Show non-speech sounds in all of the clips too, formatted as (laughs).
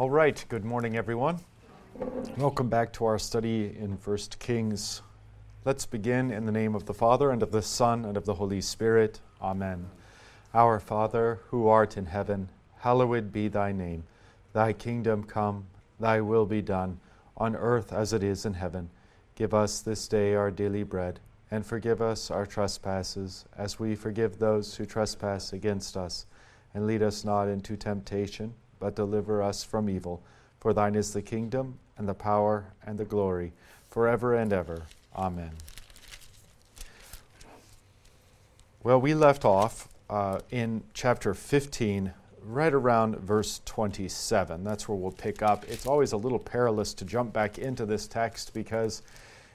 All right, good morning, everyone. Welcome back to our study in First Kings. Let's begin in the name of the Father, and of the Son, and of the Holy Spirit. Amen. Our Father, who art in heaven, hallowed be thy name. Thy kingdom come, thy will be done, on earth as it is in heaven. Give us this day our daily bread, and forgive us our trespasses, as we forgive those who trespass against us. And lead us not into temptation but deliver us from evil. For thine is the kingdom, and the power, and the glory, forever and ever. Amen. Well, we left off uh, in chapter 15, right around verse 27. That's where we'll pick up. It's always a little perilous to jump back into this text because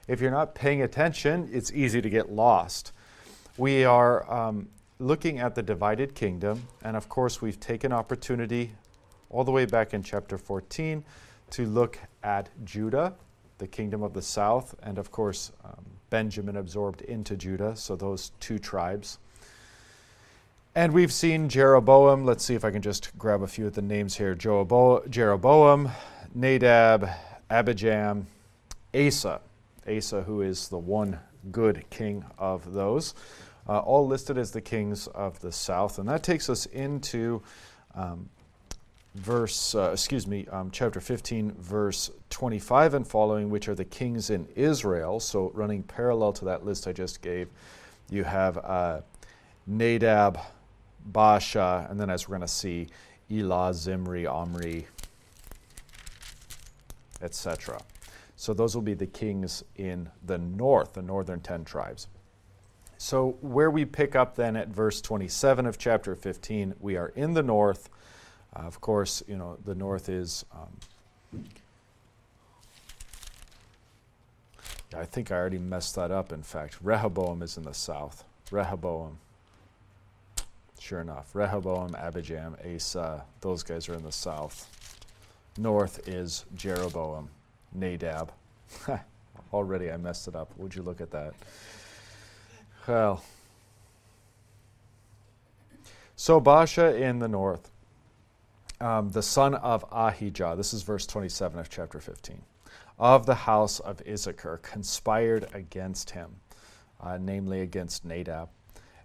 if you're not paying attention, it's easy to get lost. We are um, looking at the divided kingdom, and of course, we've taken opportunity all the way back in chapter 14 to look at Judah, the kingdom of the south, and of course, um, Benjamin absorbed into Judah, so those two tribes. And we've seen Jeroboam. Let's see if I can just grab a few of the names here Jeroboam, Nadab, Abijam, Asa. Asa, who is the one good king of those, uh, all listed as the kings of the south. And that takes us into um, verse, uh, excuse me, um, chapter 15, verse 25 and following, which are the kings in Israel. So, running parallel to that list I just gave, you have uh, Nadab, Baasha, and then as we're going to see, Elah, Zimri, Omri, etc. So, those will be the kings in the north, the northern 10 tribes. So, where we pick up then at verse 27 of chapter 15, we are in the north uh, of course, you know, the north is. Um, I think I already messed that up, in fact. Rehoboam is in the south. Rehoboam. Sure enough. Rehoboam, Abijam, Asa, those guys are in the south. North is Jeroboam, Nadab. (laughs) Already I messed it up. Would you look at that? Well. So Baasha in the north um, the son of Ahijah, this is verse 27 of chapter 15, of the house of Issachar conspired against him, uh, namely against Nadab.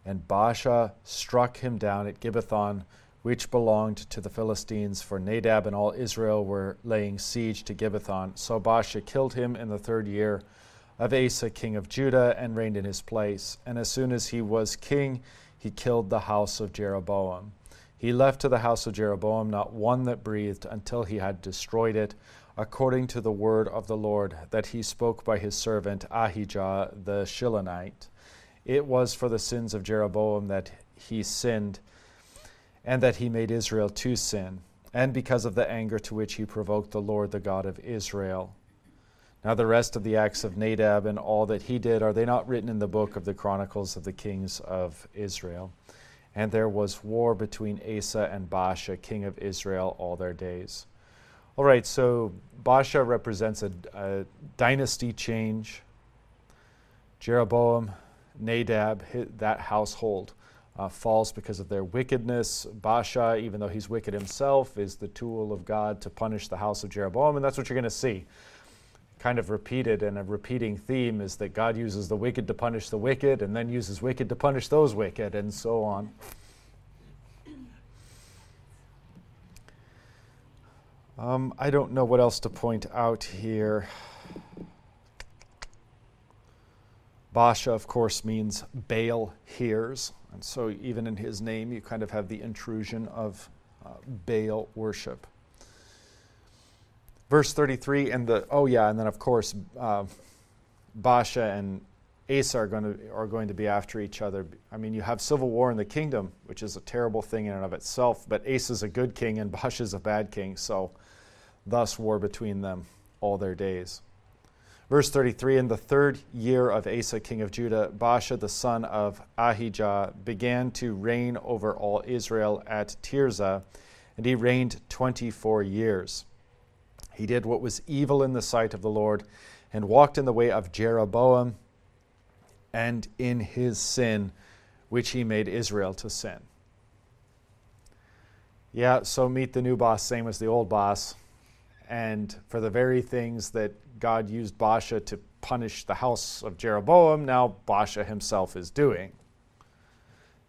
And Baasha struck him down at Gibbethon, which belonged to the Philistines, for Nadab and all Israel were laying siege to Gibbethon. So Baasha killed him in the third year of Asa, king of Judah, and reigned in his place. And as soon as he was king, he killed the house of Jeroboam. He left to the house of Jeroboam not one that breathed until he had destroyed it, according to the word of the Lord that he spoke by his servant Ahijah the Shilonite. It was for the sins of Jeroboam that he sinned, and that he made Israel to sin, and because of the anger to which he provoked the Lord, the God of Israel. Now, the rest of the acts of Nadab and all that he did, are they not written in the book of the Chronicles of the Kings of Israel? And there was war between Asa and Baasha, king of Israel, all their days. All right, so Baasha represents a, a dynasty change. Jeroboam, Nadab, that household uh, falls because of their wickedness. Baasha, even though he's wicked himself, is the tool of God to punish the house of Jeroboam, and that's what you're going to see kind of repeated and a repeating theme is that God uses the wicked to punish the wicked and then uses wicked to punish those wicked and so on. Um, I don't know what else to point out here. Baasha, of course, means Baal hears. And so, even in his name, you kind of have the intrusion of uh, Baal worship verse 33 and the oh yeah and then of course uh, Baasha and Asa are going to are going to be after each other. I mean, you have civil war in the kingdom, which is a terrible thing in and of itself. But Asa is a good king and (laughs) Baasha is a bad king, so thus war between them all their days. Verse 33 In the third year of Asa, king of Judah, Baasha the son of Ahijah began to reign over all Israel at Tirzah, and he reigned 24 years. He did what was evil in the sight of the Lord and walked in the way of Jeroboam and in his sin, which he made Israel to sin. Yeah, so meet the new boss, same as the old boss. and for the very things that God used Baasha to punish the house of Jeroboam, now Baasha himself is doing.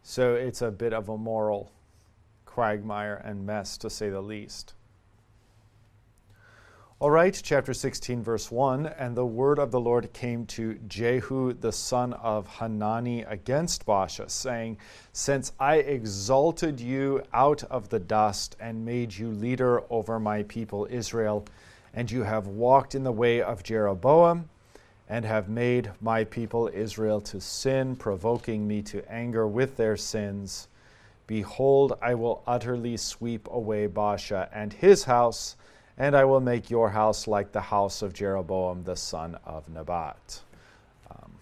So it's a bit of a moral quagmire and mess, to say the least. All right, chapter 16, verse 1 And the word of the Lord came to Jehu the son of Hanani against Baasha, saying, Since I exalted you out of the dust and made you leader over my people Israel, and you have walked in the way of Jeroboam, and have made my people Israel to sin, provoking me to anger with their sins, behold, I will utterly sweep away Baasha and his house and I will make your house like the house of Jeroboam the son of Nebat. Um,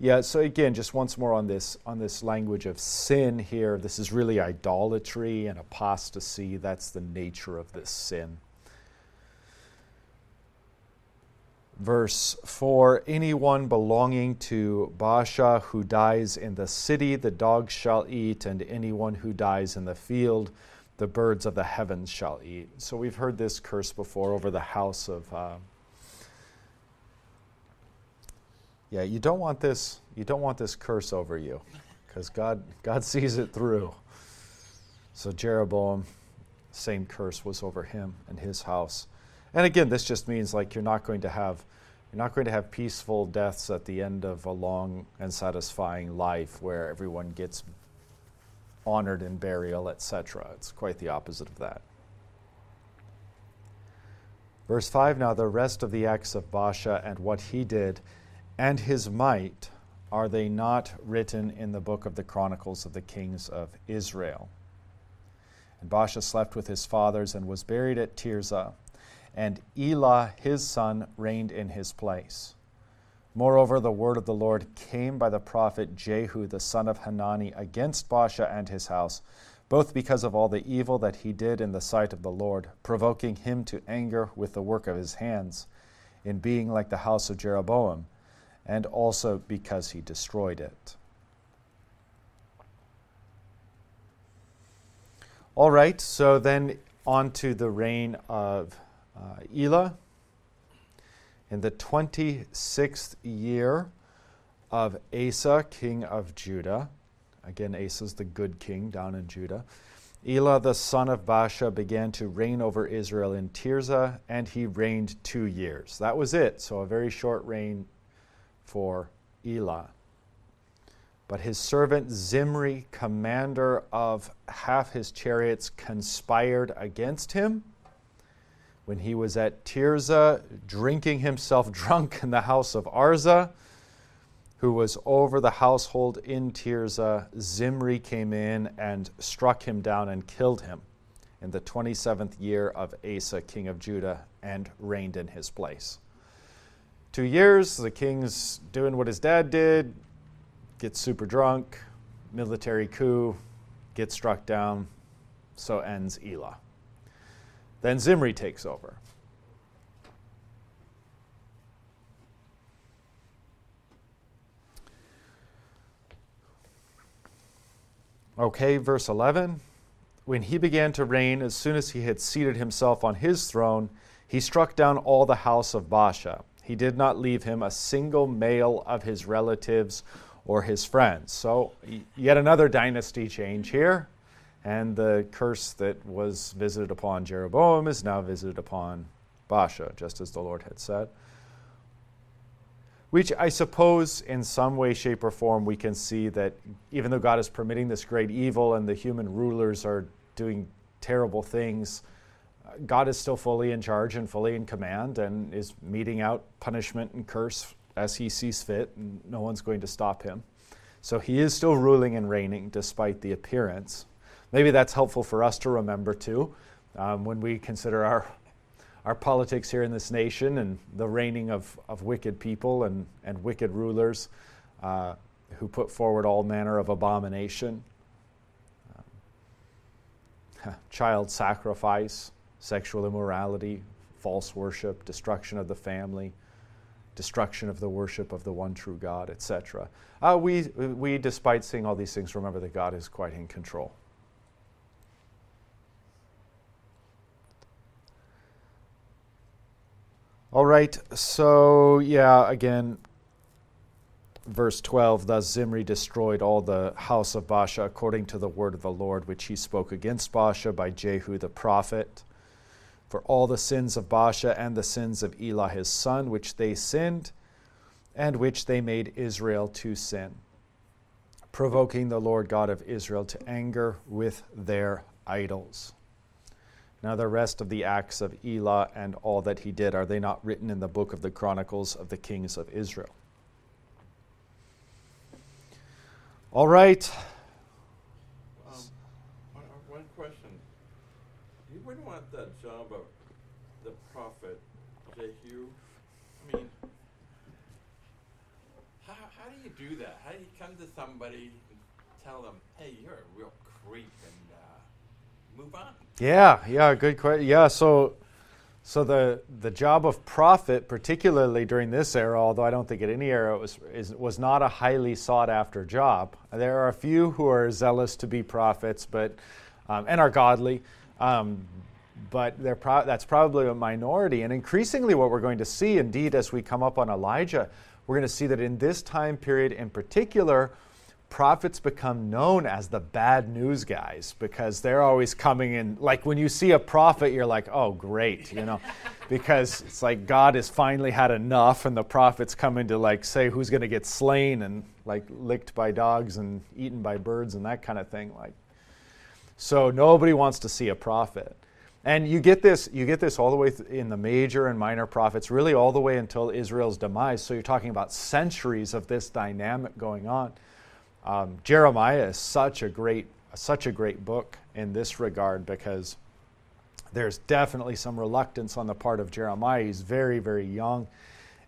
yeah, so again, just once more on this on this language of sin here. This is really idolatry and apostasy. That's the nature of this sin. Verse 4 Anyone belonging to Baasha who dies in the city, the dogs shall eat, and anyone who dies in the field, the birds of the heavens shall eat. So we've heard this curse before over the house of. Uh, yeah, you don't want this. You don't want this curse over you, because God God sees it through. So Jeroboam, same curse was over him and his house. And again, this just means like you're not going to have you're not going to have peaceful deaths at the end of a long and satisfying life where everyone gets honored in burial, etc. It's quite the opposite of that. Verse 5 Now the rest of the acts of Baasha and what he did, and his might, are they not written in the book of the Chronicles of the Kings of Israel? And Baasha slept with his fathers and was buried at Tirzah, and Elah his son reigned in his place. Moreover, the word of the Lord came by the prophet Jehu the son of Hanani against Baasha and his house, both because of all the evil that he did in the sight of the Lord, provoking him to anger with the work of his hands, in being like the house of Jeroboam, and also because he destroyed it. All right, so then on to the reign of uh, Elah in the 26th year of Asa, king of Judah. Again, Asa is the good king down in Judah. Elah, the son of Baasha, began to reign over Israel in Tirzah, and he reigned two years. That was it. So, a very short reign for Elah. But his servant Zimri, commander of half his chariots, conspired against him when he was at Tirzah, drinking himself (laughs) drunk in the house of Arza, who was over the household in Tirzah, Zimri came in and struck him down and killed him in the 27th year of Asa, king of Judah, and reigned in his place. Two years, the king's doing what his dad did, gets super drunk, military coup, gets struck down, so ends Elah. Then Zimri takes over. Okay, verse 11. When he began to reign, as soon as he had seated himself on his throne, he struck down all the house of Baasha. He did not leave him a single male of his relatives or his friends. So, yet another dynasty change here. And the curse that was visited upon Jeroboam is now visited upon Baasha, just as the Lord had said. Which I suppose, in some way, shape, or form, we can see that even though God is permitting this great evil and the human rulers are doing terrible things, God is still fully in charge and fully in command and is meting out punishment and curse as he sees fit, and no one's going to stop him. So he is still ruling and reigning despite the appearance. Maybe that's helpful for us to remember too um, when we consider our, our politics here in this nation and the reigning of, of wicked people and, and wicked rulers uh, who put forward all manner of abomination. Um, (laughs) child sacrifice, sexual immorality, false worship, destruction of the family, destruction of the worship of the one true God, etc. Uh, we, we, despite seeing all these things, remember that God is quite in control. All right, so yeah, again, verse 12 Thus Zimri destroyed all the house of Baasha according to the word of the Lord, which he spoke against Baasha by Jehu the prophet. For all the sins of Baasha and the sins of Elah his son, which they sinned, and which they made Israel to sin, provoking the Lord God of Israel to anger with their idols. Now, the rest of the acts of Elah and all that he did, are they not written in the book of the Chronicles of the Kings of Israel? All right. Um, one, one question. You wouldn't want that job of the prophet Jehu? I mean, how, how do you do that? How do you come to somebody and tell them, hey, you're a real creep and uh, move on? Yeah, yeah, good question. Yeah, so so the the job of prophet, particularly during this era, although I don't think at any era it was is, was not a highly sought after job. There are a few who are zealous to be prophets, but um, and are godly. Um, but pro- that's probably a minority. And increasingly, what we're going to see, indeed, as we come up on Elijah, we're going to see that in this time period in particular, prophets become known as the bad news guys because they're always coming in. Like when you see a prophet you're like oh great you know? (laughs) Because it's like god has finally had enough and the prophets come in to like say who's going to get slain and like licked by dogs and eaten by birds and that kind of thing like. So nobody wants to see a prophet. And you get this you get this all the way in the major and minor prophets really all the way until israel's demise. So you're talking about centuries of this dynamic going on um, Jeremiah is such a great such a great book in this regard because there's definitely some reluctance on the part of Jeremiah. He's very very young,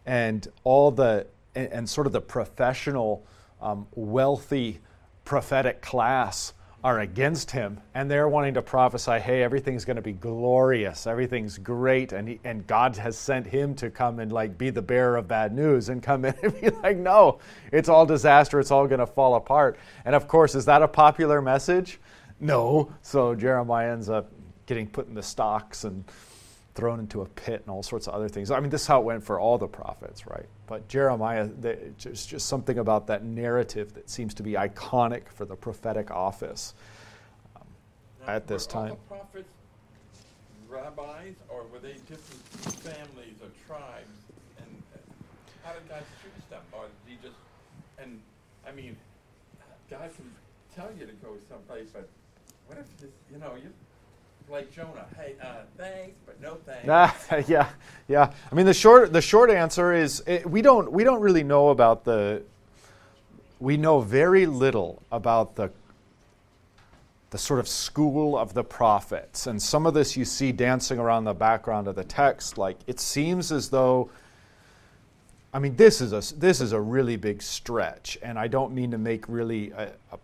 and all the and, and sort of the professional, um, wealthy prophetic class are against him and they're wanting to prophesy, hey, everything's going to be glorious, everything's great, and he, and God has sent him to come and like be the bearer of bad news and come in (laughs) and be like, no, it's all disaster, it's all going to fall apart. And of course, is that a popular message? No. So Jeremiah ends up getting put in the stocks and thrown into a pit and all sorts of other things. I mean, this is how it went for all the prophets, right? But Jeremiah, there's just something about that narrative that seems to be iconic for the prophetic office um, now, at this time. All the prophets rabbis, or were they different families or tribes? And how did God choose them? Or did He just? And I mean, God can tell you to go someplace, but what if this, you know, you like Jonah. Hey, uh, thanks, but no thanks. Ah, (laughs) yeah, yeah. I mean, the short the short answer is it, we don't we don't really know about the. We know very little about the the sort of school of the prophets, and some of this you see dancing around the background of the text. Like it seems as though. I mean, this is a this is a really big stretch, and I don't mean to make really a, a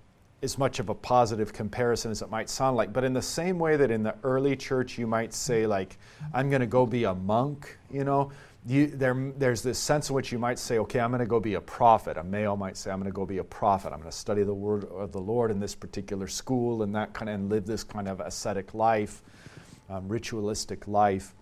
as much of a positive comparison as it might sound like. But in the same way that in the early church you might say, like, I'm going to go be a monk, you know, you, there, there's this sense in which you might say, okay, I'm going to go be a prophet. A male might say, I'm going to go be a prophet. I'm going to study the word of the Lord in this particular school and that kind of, and live this kind of ascetic life, um, ritualistic life.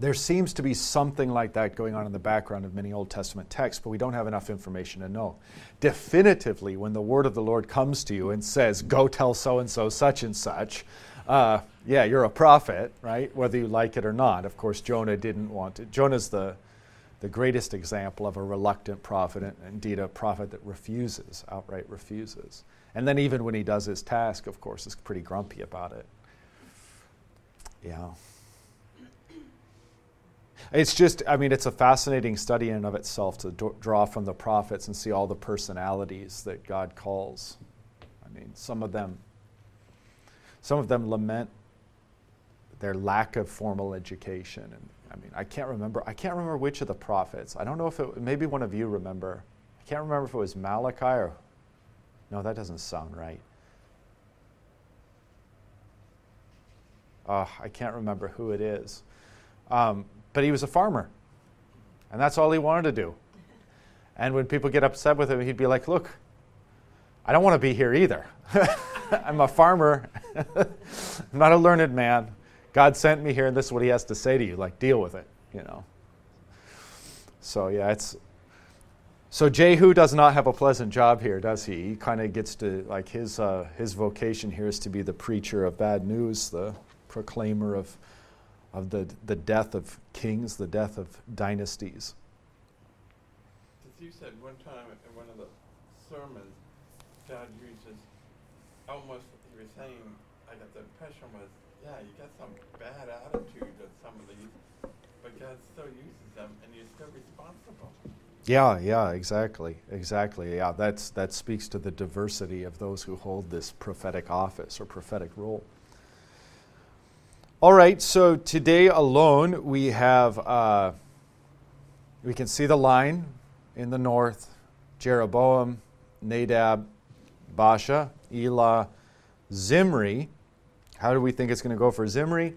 There seems to be something like that going on in the background of many Old Testament texts, but we don't have enough information to know. Definitively, when the word of the Lord comes to you and says, Go tell so and so such and such, uh, yeah, you're a prophet, right? Whether you like it or not. Of course, Jonah didn't want it. Jonah's the, the greatest example of a reluctant prophet, and indeed a prophet that refuses, outright refuses. And then, even when he does his task, of course, is pretty grumpy about it. Yeah. It's just, I mean, it's a fascinating study in and of itself to d- draw from the prophets and see all the personalities that God calls. I mean, some of them, some of them lament their lack of formal education. And I mean, I can't remember, I can't remember which of the prophets. I don't know if it, maybe one of you remember. I can't remember if it was Malachi or, no, that doesn't sound right. Oh, I can't remember who it is. Um, but he was a farmer. And that's all he wanted to do. And when people get upset with him, he'd be like, Look, I don't want to be here either. (laughs) I'm a farmer. I'm (laughs) not a learned man. God sent me here, and this is what he has to say to you. Like, deal with it, you know. So yeah, it's so Jehu does not have a pleasant job here, does he? He kind of gets to like his uh, his vocation here is to be the preacher of bad news, the proclaimer of of the the death of kings, the death of dynasties. As you said one time in one of the sermons, God uses almost he was saying I got the impression was yeah you got some bad attitude of some of these, but God still uses them and you're still responsible. Yeah, yeah, exactly, exactly. Yeah, that's that speaks to the diversity of those who hold this prophetic office or prophetic role. All right, so today alone we have uh, we can see the line in the north: Jeroboam, Nadab, Baasha, Elah, Zimri. How do we think it's going to go for Zimri?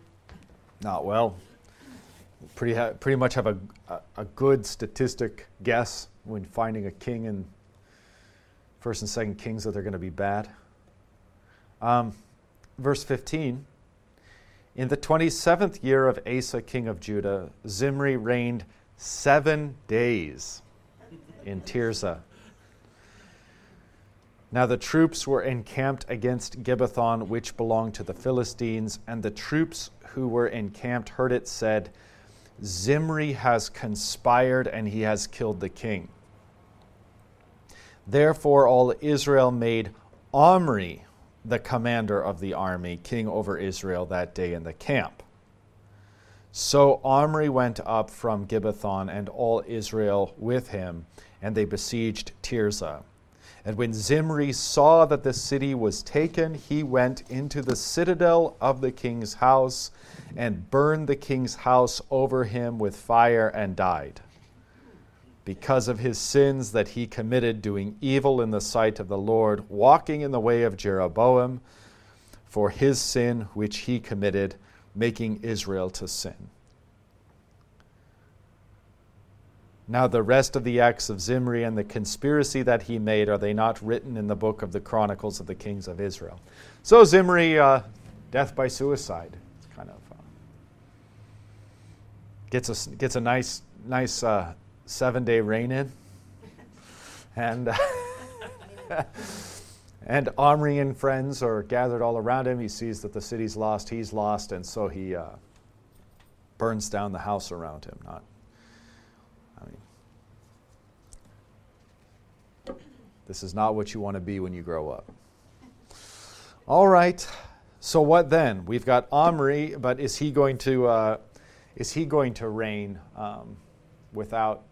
Not well pretty, ha- pretty much have a, a, a, good statistic guess when finding a king in First and Second Kings that they're going to be bad. Um, verse 15 In the 27th year of Asa, king of Judah, Zimri reigned seven days in Tirzah. Now the troops were encamped against Gibbethon, which belonged to the Philistines, and the troops who were encamped heard it said, Zimri has conspired and he has killed the king. Therefore, all Israel made Omri the commander of the army, king over Israel that day in the camp. So Omri went up from Gibbethon and all Israel with him, and they besieged Tirzah. And when Zimri saw that the city was taken, he went into the citadel of the king's house and burned the king's house over him with fire and died. Because of his sins that he committed, doing evil in the sight of the Lord, walking in the way of Jeroboam, for his sin which he committed, making Israel to sin. Now, the rest of the acts of Zimri and the conspiracy that he made, are they not written in the book of the Chronicles of the Kings of Israel? So, Zimri, uh, death by suicide, kind of uh, gets a, gets a nice, nice uh, seven day reign in. And, (laughs) and Omri and friends are gathered all around him. He sees that the city's lost, he's lost, and so he uh, burns down the house around him, not I mean, This is not what you want to be when you grow up. All right. So what then? We've got Omri, but is he going to uh, is he going to reign um, without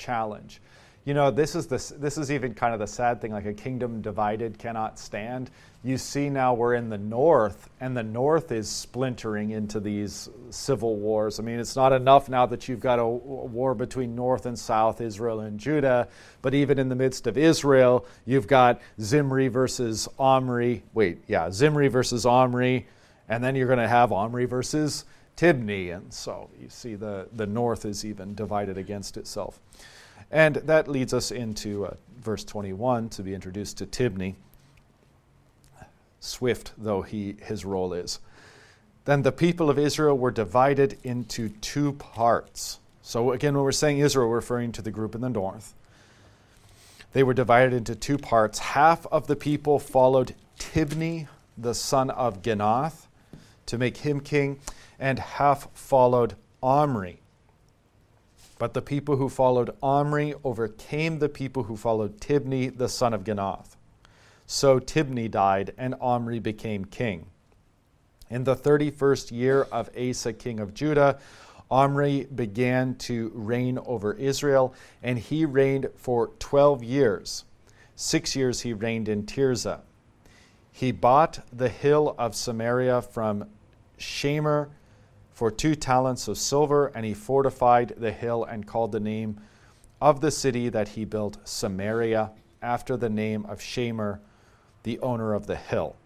challenge? you know, this is, the, this is even kind of the sad thing like a kingdom divided cannot stand. You see now we're in the north, and the north is splintering into these civil wars. I mean, it's not enough now that you've got a, a war between north and south, Israel and Judah, but even in the midst of Israel, you've got Zimri versus Omri. Wait, yeah, Zimri versus Omri, and then you're going to have Omri versus Tibni. And so you see the, the north is even divided against itself. And that leads us into uh, verse 21 to be introduced to Tibni, swift though he, his role is. Then the people of Israel were divided into two parts. So, again, when we're saying Israel, we're referring to the group in the north. They were divided into two parts. Half of the people followed Tibni, the son of Ginath, to make him king, and half followed Omri, but the people who followed Omri overcame the people who followed Tibni, the son of Ginath. So Tibni died, and Omri became king. In the 31st year of Asa, king of Judah, Omri began to reign over Israel, and he reigned for 12 years. Six years he reigned in Tirzah. He bought the hill of Samaria from Shemer for two talents of silver, and he fortified the hill and called the name of the city that he built Samaria, after the name of Shemer, the owner of the hill.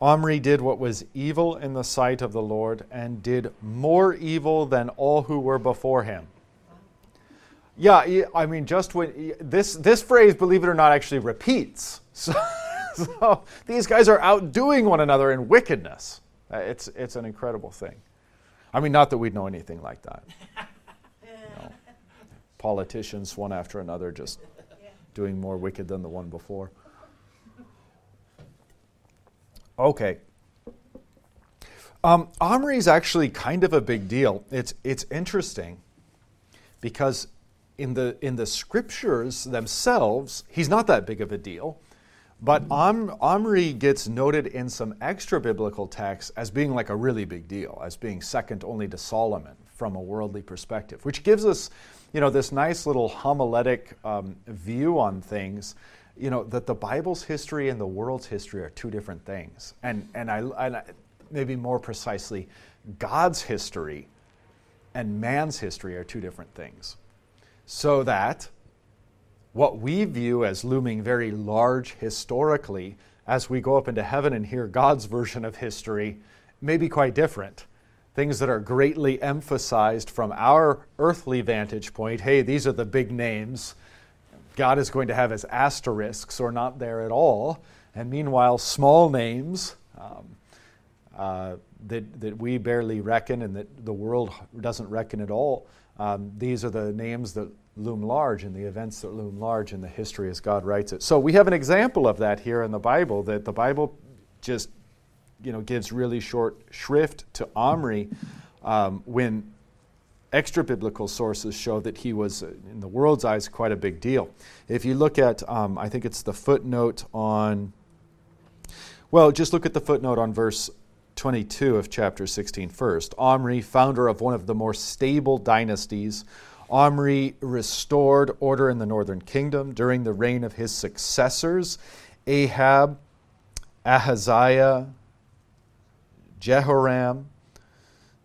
Omri did what was evil in the sight of the Lord and did more evil than all who were before him. Yeah, I mean, just when this, this phrase, believe it or not, actually repeats. (laughs) So (laughs) so these guys are outdoing one another in wickedness. Uh, it's, it's an incredible thing. I mean, not that we'd know anything like that. (laughs) No. Politicians, one after another, just doing more wicked than the one before. Okay. Um, Omri is actually kind of a big deal. It's, it's interesting because in the, in the scriptures themselves, he's not that big of a deal. But Om, Omri gets noted in some extra biblical texts as being like a really big deal, as being second only to Solomon from a worldly perspective, which gives us, you know, this nice little homiletic um, view on things. You know that the Bible's history and the world's history are two different things, and and I, and I maybe more precisely, God's history and man's history are two different things. So that what we view as looming very large historically, as we go up into heaven and hear God's version of history, may be quite different. Things that are greatly emphasized from our earthly vantage point hey, these are the big names. God is going to have his asterisks or not there at all. And meanwhile, small names um, uh, that, that we barely reckon and that the world doesn't reckon at all, um, these are the names that loom large and the events that loom large in the history as God writes it. So we have an example of that here in the Bible that the Bible just you know gives really short shrift to Omri um, when extra biblical sources show that he was uh, in the world's eyes quite a big deal. If you look at um, I think it's the footnote on well just look at the footnote on verse 22 of chapter 16 first. Omri, founder of one of the more stable dynasties, Omri restored order in the northern kingdom during the reign of his successors, Ahab, Ahaziah, Jehoram.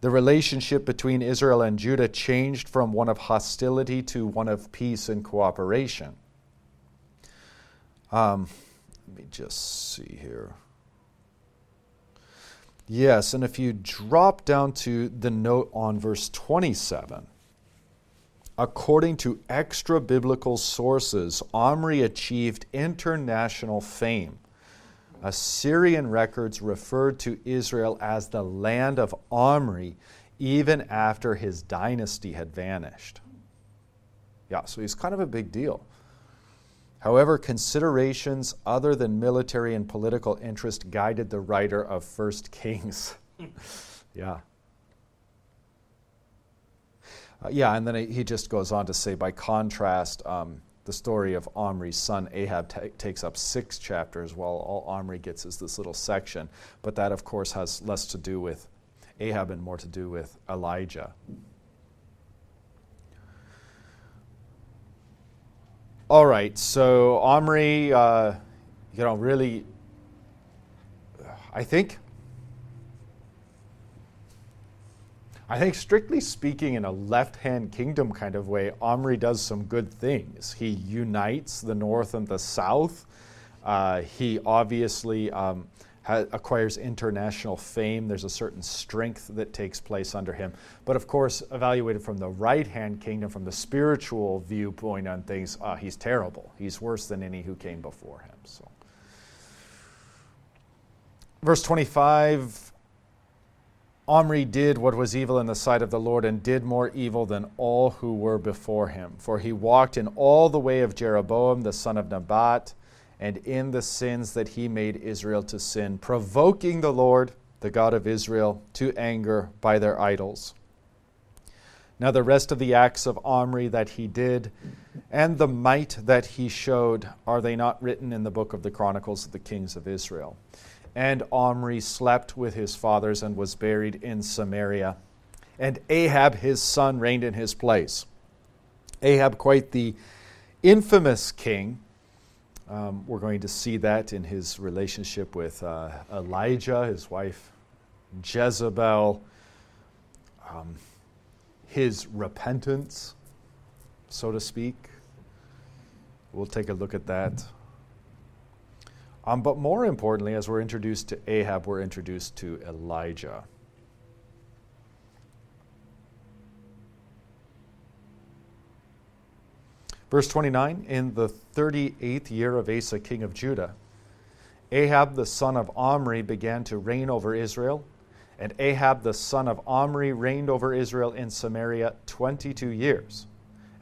The relationship between Israel and Judah changed from one of hostility to one of peace and cooperation. Um, let me just see here. Yes, and if you drop down to the note on verse 27, according to extra biblical sources, Omri achieved international fame. Assyrian records referred to Israel as the land of Omri even after his dynasty had vanished. Yeah, so he's kind of a big deal. However, considerations other than military and political interest guided the writer of First Kings. (laughs) yeah. Uh, yeah, and then he just goes on to say, by contrast, um, the story of Omri's son Ahab t- takes up six chapters, while all Omri gets is this little section. But that, of course, has less to do with Ahab and more to do with Elijah. All right, so Omri, uh, you know, really, I think, I think strictly speaking, in a left-hand kingdom kind of way, Omri does some good things. He unites the north and the south. Uh, he obviously um, ha- acquires international fame. There's a certain strength that takes place under him. But of course, evaluated from the right hand kingdom, from the spiritual viewpoint on things, uh, he's terrible. He's worse than any who came before him. So, verse 25. Omri did what was evil in the sight of the Lord and did more evil than all who were before him. For he walked in all the way of Jeroboam the son of Nebat and in the sins that he made Israel to sin, provoking the Lord, the God of Israel, to anger by their idols. Now, the rest of the acts of Omri that he did, and the might that he showed, are they not written in the book of the Chronicles of the Kings of Israel? And Omri slept with his fathers and was buried in Samaria. And Ahab, his son, reigned in his place. Ahab, quite the infamous king, um, we're going to see that in his relationship with uh, Elijah, his wife Jezebel, um, his repentance, so to speak. We'll take a look at that. Um, but more importantly, as we're introduced to Ahab, we're introduced to Elijah. Verse 29 In the 38th year of Asa, king of Judah, Ahab the son of Omri began to reign over Israel, And Ahab the son of Omri reigned over Israel in Samaria 22 years.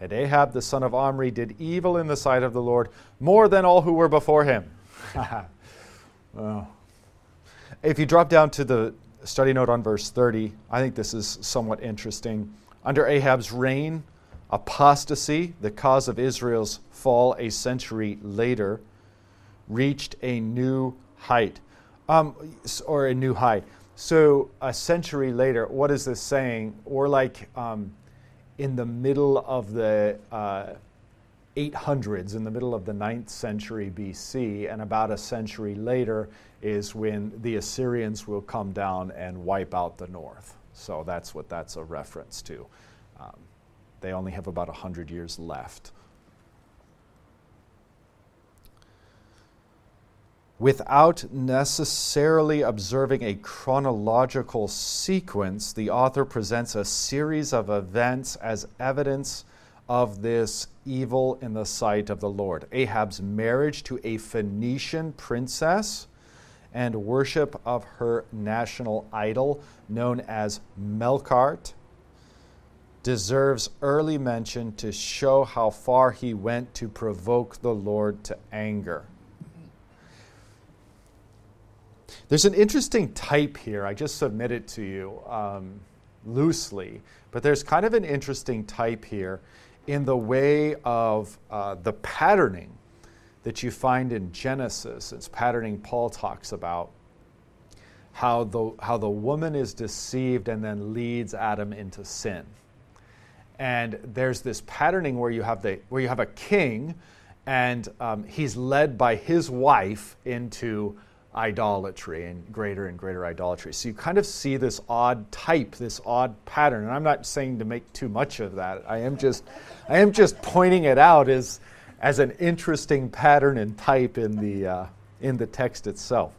And Ahab the son of Omri did evil in the sight of the Lord more than all who were before him. (laughs) well, if you drop down to the study note on verse 30, I think this is somewhat interesting. Under Ahab's reign, apostasy, the cause of Israel's fall a century later, reached a new height, um, or a new height. So a century later, what is this saying? Or like um, in the middle of the uh, 800s, in the middle of the 9th century BC, and about a century later is when the Assyrians will come down and wipe out the north. So that's what that's a reference to. Um, they only have about 100 years left. Without necessarily observing a chronological sequence, the author presents a series of events as evidence of this evil in the sight of the Lord. Ahab's marriage to a Phoenician princess and worship of her national idol, known as Melkart, deserves early mention to show how far he went to provoke the Lord to anger. There's an interesting type here. I just submit it to you um, loosely, but there's kind of an interesting type here in the way of uh, the patterning that you find in Genesis. It's patterning Paul talks about how the, how the woman is deceived and then leads Adam into sin. And there's this patterning where you have, the, where you have a king and um, he's led by his wife into idolatry and greater and greater idolatry. So you kind of see this odd type, this odd pattern. And I'm not saying to make too much of that. I am just I am just pointing it out as as an interesting pattern and type in the uh, in the text itself.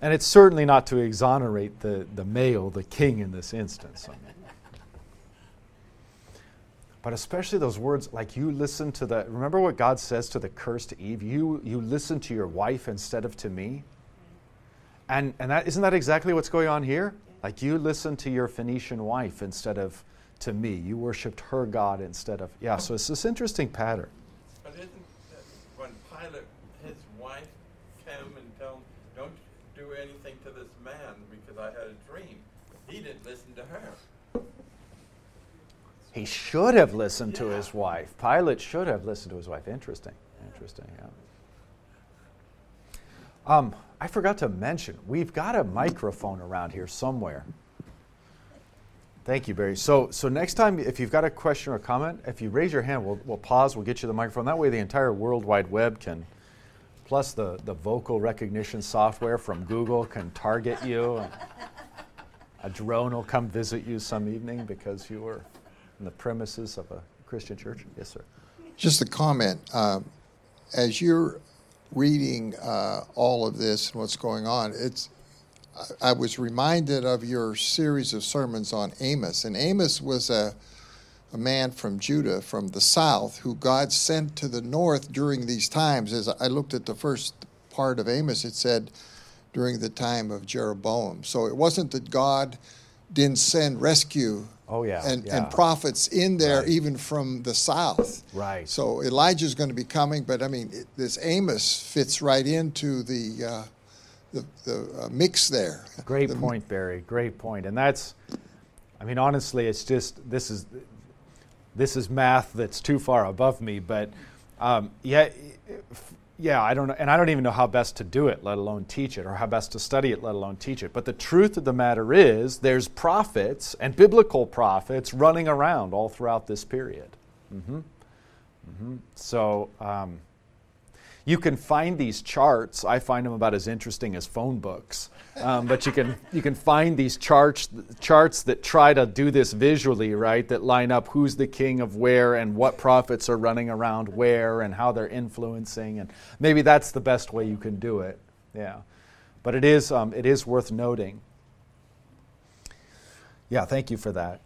And it's certainly not to exonerate the, the male, the king in this instance. But especially those words like you listen to the, remember what God says to the cursed Eve? You, you listen to your wife instead of to me. And, and that, isn't that exactly what's going on here? Like you listen to your Phoenician wife instead of to me. You worshiped her God instead of, yeah, so it's this interesting pattern. But isn't when Pilate, his wife came and told him, don't do anything to this man because I had a dream, he didn't listen to her. He should have listened to his wife. Pilate should have listened to his wife. Interesting. Interesting, yeah. Um, I forgot to mention, we've got a microphone around here somewhere. Thank you, Barry. So, so next time, if you've got a question or a comment, if you raise your hand, we'll, we'll pause, we'll get you the microphone. That way, the entire World Wide Web can, plus the, the vocal recognition software from Google can target you. A drone will come visit you some evening because you were in the premises of a Christian church? Yes, sir. Just a comment. Uh, as you're reading uh, all of this and what's going on, it's I was reminded of your series of sermons on Amos, and Amos was a a man from Judah, from the south, who God sent to the north during these times. As I looked at the first part of Amos, it said during the time of Jeroboam. So it wasn't that God didn't send rescue Oh yeah, and, yeah. and prophets in there Right. even from the south. Right. So Elijah's going to be coming, but I mean it, this Amos fits right into the uh, the, the uh, mix there. Great The- point, Barry. Great point. And that's, I mean, honestly, it's just this is this is math that's too far above me. But um, yeah, yeah, I don't know, and I don't even know how best to do it, let alone teach it, or how best to study it, let alone teach it. But the truth of the matter is, there's prophets and biblical prophets running around all throughout this period. Mm-hmm. Mm-hmm. So. Um, you can find these charts. I find them about as interesting as phone books. Um, but you can you can find these charts charts that try to do this visually, right? That line up who's the king of where and what prophets are running around where and how they're influencing, and maybe that's the best way you can do it. Yeah, but it is um, it is worth noting. Yeah, thank you for that.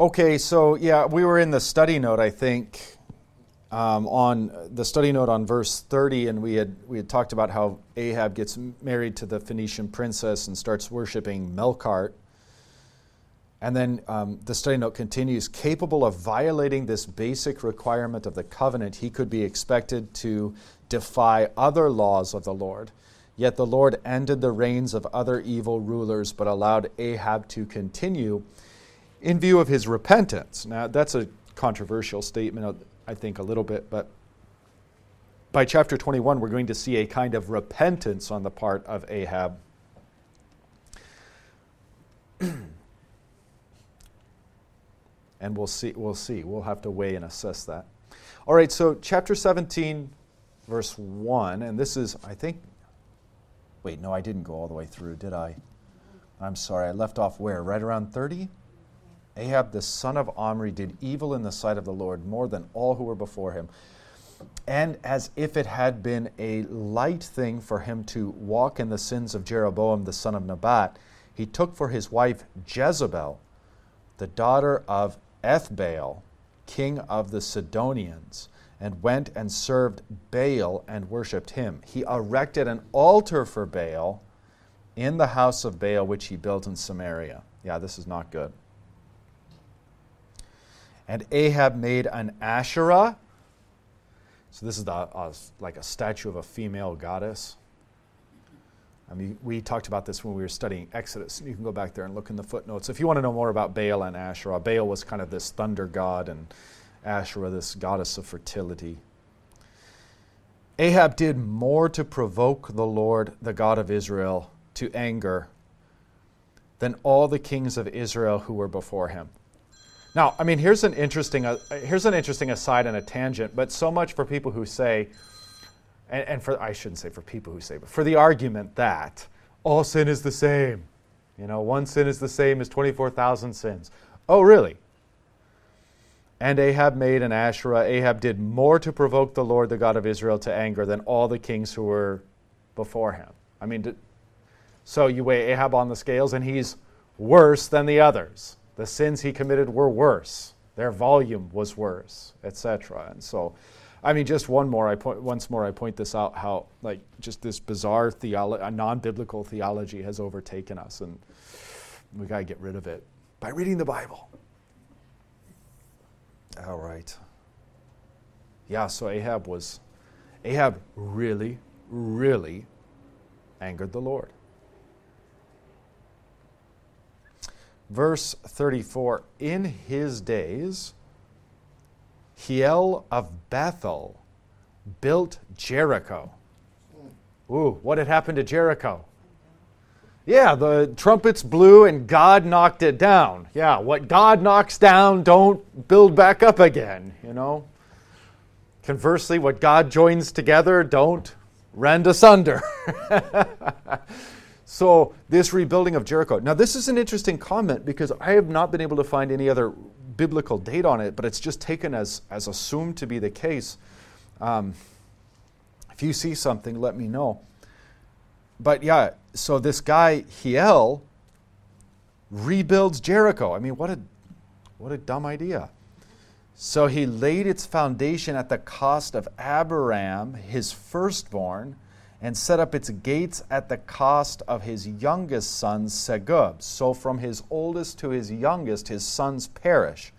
Okay, so yeah, we were in the study note, I think. um, on the study note on verse 30, and we had, we had talked about how Ahab gets married to the Phoenician princess and starts worshiping Melkart. And then um, the study note continues capable of violating this basic requirement of the covenant, he could be expected to defy other laws of the Lord. Yet the Lord ended the reigns of other evil rulers, but allowed Ahab to continue in view of his repentance. Now, that's a controversial statement, I think, a little bit, but by chapter 21, we're going to see a kind of repentance on the part of Ahab. (clears throat) and we'll see we'll see. We'll have to weigh and assess that. All right so chapter 17 verse 1 and this is i think wait no i didn't go all the way through did i? I'm sorry i left off where? Right around 30 ahab the son of omri did evil in the sight of the lord more than all who were before him and as if it had been a light thing for him to walk in the sins of jeroboam the son of nebat he took for his wife jezebel the daughter of Ethbaal, king of the Sidonians, and went and served Baal and worshipped him. He erected an altar for Baal in the house of Baal, which he built in Samaria. Yeah, this is not good. And Ahab made an Asherah. So this is uh, like a statue of a female goddess. I mean, we talked about this when we were studying Exodus. You can go back there and look in the footnotes. If you want to know more about Baal and Asherah, Baal was kind of this thunder god, and Asherah, this goddess of fertility. Ahab did more to provoke the Lord, the God of Israel, to anger than all the kings of Israel who were before him. Now, I mean, here's an interesting, uh, here's an interesting aside and a tangent, but so much for people who say, and, and for I shouldn't say for people who say, but for the argument that all sin is the same. You know, one sin is the same as 24,000 sins. Oh, really? And Ahab made an Asherah. Ahab did more to provoke the Lord, the God of Israel, to anger than all the kings who were before him. I mean, so you weigh Ahab on the scales, and he's worse than the others. The sins he committed were worse. Their volume was worse, etc. And so I mean, just one more. I point once more. I point this out. How like just this bizarre theology, non-biblical theology has overtaken us, and we gotta get rid of it by reading the Bible. All right. Yeah. So Ahab was, Ahab really, really angered the Lord. Verse 34 In his days, Hiel of Bethel built Jericho. Ooh, what had happened to Jericho? Yeah, the trumpets blew and God knocked it down. Yeah, what God knocks down, don't build back up again, you know? Conversely, what God joins together, don't rend asunder. (laughs) so, this rebuilding of Jericho. Now, this is an interesting comment because I have not been able to find any other biblical date on it, but it's just taken as, as assumed to be the case. Um, if you see something, let me know. But yeah, so this guy, Hiel, rebuilds Jericho. I mean, what a, what a dumb idea. So he laid its foundation at the cost of Abiram, his firstborn, and set up its gates at the cost of his youngest son, Segub. So from his oldest to his youngest, his sons perish.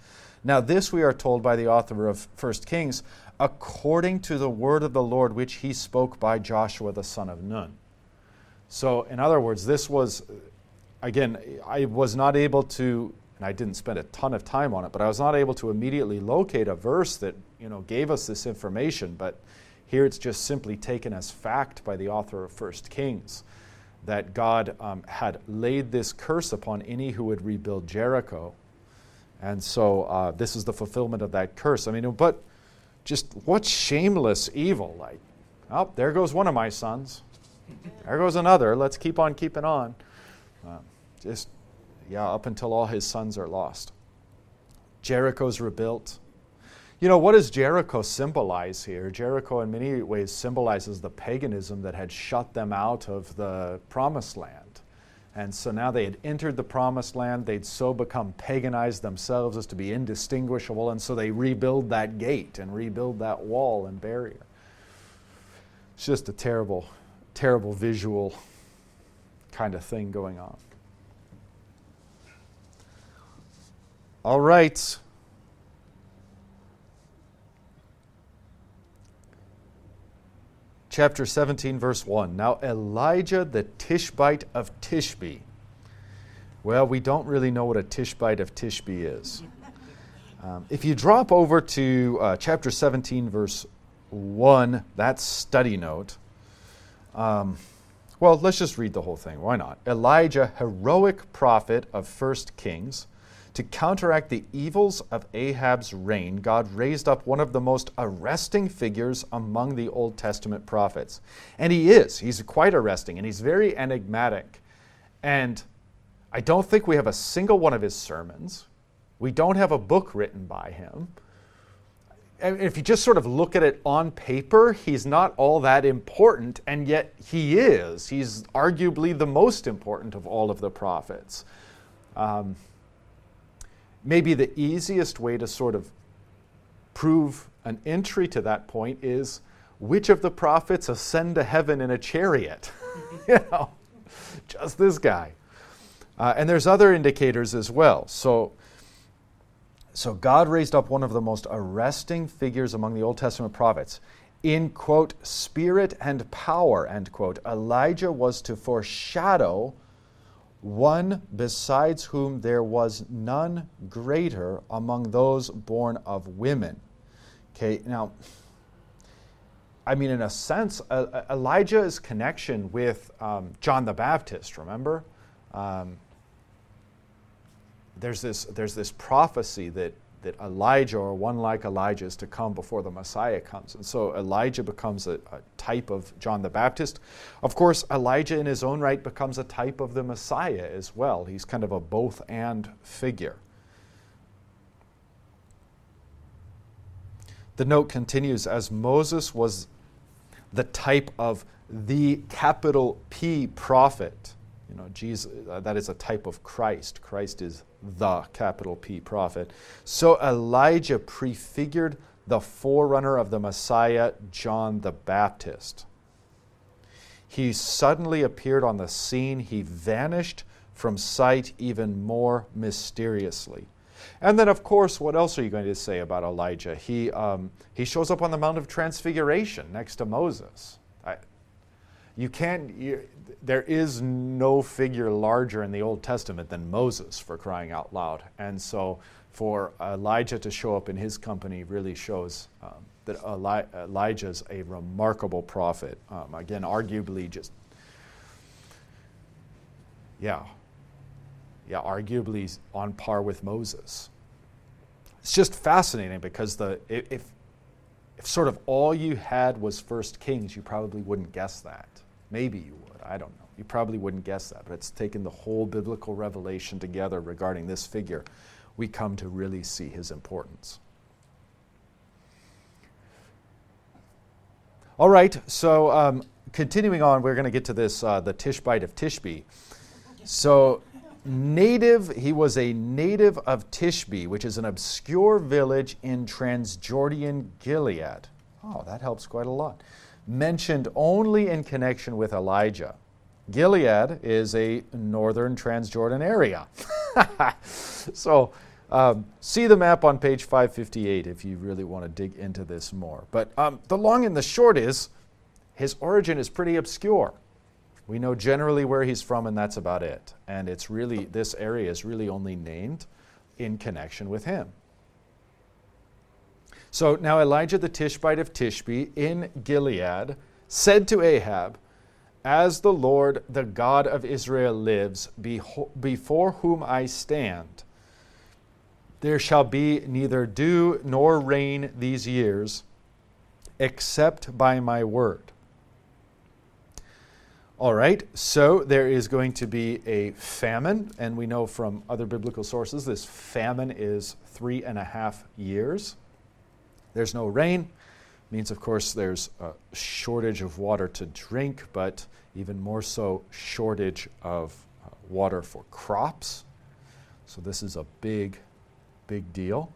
Now, this we are told by the author of 1 Kings, according to the word of the Lord which he spoke by Joshua the son of Nun. So, in other words, this was, again, I was not able to, and I didn't spend a ton of time on it, but I was not able to immediately locate a verse that, you know, gave us this information. But here it's just simply taken as fact by the author of First Kings that God um, had laid this curse upon any who would rebuild Jericho. And so uh, this is the fulfillment of that curse. I mean, but just what shameless evil. Like, oh, there goes one of my sons. There goes another. Let's keep on keeping on. Uh, just, yeah, up until all his sons are lost. Jericho's rebuilt. You know, what does Jericho symbolize here? Jericho, in many ways, symbolizes the paganism that had shut them out of the promised land. And so now they had entered the promised land. They'd so become paganized themselves as to be indistinguishable. And so they rebuild that gate and rebuild that wall and barrier. It's just a terrible, terrible visual kind of thing going on. All right. Chapter 17, verse 1. Now Elijah the Tishbite of Tishbe. Well, we don't really know what a Tishbite of Tishbe is. Um, if you drop over to uh, chapter 17, verse 1, that's study note. Um, well, let's just read the whole thing. Why not? Elijah, heroic prophet of First Kings, to counteract the evils of Ahab's reign, God raised up one of the most arresting figures among the Old Testament prophets. And he is. He's quite arresting and he's very enigmatic. And I don't think we have a single one of his sermons. We don't have a book written by him. And if you just sort of look at it on paper, he's not all that important, and yet he is. He's arguably the most important of all of the prophets. Um, maybe the easiest way to sort of prove an entry to that point is which of the prophets ascend to heaven in a chariot? (laughs) you know, just this guy. Uh, and there's other indicators as well. So, so God raised up one of the most arresting figures among the Old Testament prophets. In quote, spirit and power, end quote, Elijah was to foreshadow one besides whom there was none greater among those born of women. Okay, now, I mean, in a sense, Elijah's connection with um, John the Baptist, remember? Um, there's, this, there's this prophecy that that Elijah or one like Elijah is to come before the Messiah comes. And so Elijah becomes a, a, type of John the Baptist. Of course, Elijah in his own right becomes a type of the Messiah as well. He's kind of a both and figure. The note continues as Moses was the type of the capital P prophet. You know, Jesus, uh, that is a type of Christ. Christ is the capital P prophet. So Elijah prefigured the forerunner of the Messiah, John the Baptist. He suddenly appeared on the scene. He vanished from sight even more mysteriously. And then, of course, what else are you going to say about Elijah? He, um, he shows up on the Mount of Transfiguration next to Moses. I, you can't, you, there is no figure larger in the Old Testament than Moses for crying out loud. And so for Elijah to show up in his company really shows um, that Eli- Elijah's a remarkable prophet. Um, again, arguably just, yeah, yeah, arguably on par with Moses. It's just fascinating because the if if sort of all you had was First Kings, you probably wouldn't guess that. Maybe you would. I don't know. You probably wouldn't guess that, but it's taken the whole biblical revelation together regarding this figure. We come to really see his importance. All right, so um, continuing on, we're going to get to this uh, the Tishbite of Tishbe. So, native, he was a native of Tishbe, which is an obscure village in Transjordan Gilead. Oh, that helps quite a lot mentioned only in connection with Elijah. Gilead is a northern Transjordan area. (laughs) so um, see the map on page 558 if you really want to dig into this more. But um, the long and the short is his origin is pretty obscure. We know generally where he's from, and that's about it. And it's really, this area is really only named in connection with him. So now Elijah the Tishbite of Tishbe in Gilead said to Ahab, As the Lord, the God of Israel, lives, before whom I stand, there shall be neither dew nor rain these years, except by my word. All right, so there is going to be a famine, and we know from other biblical sources this famine is three and a half years. There's no rain. Means, of course, there's a shortage of water to drink, but even more so, shortage of uh, water for crops. So this is a big, big deal.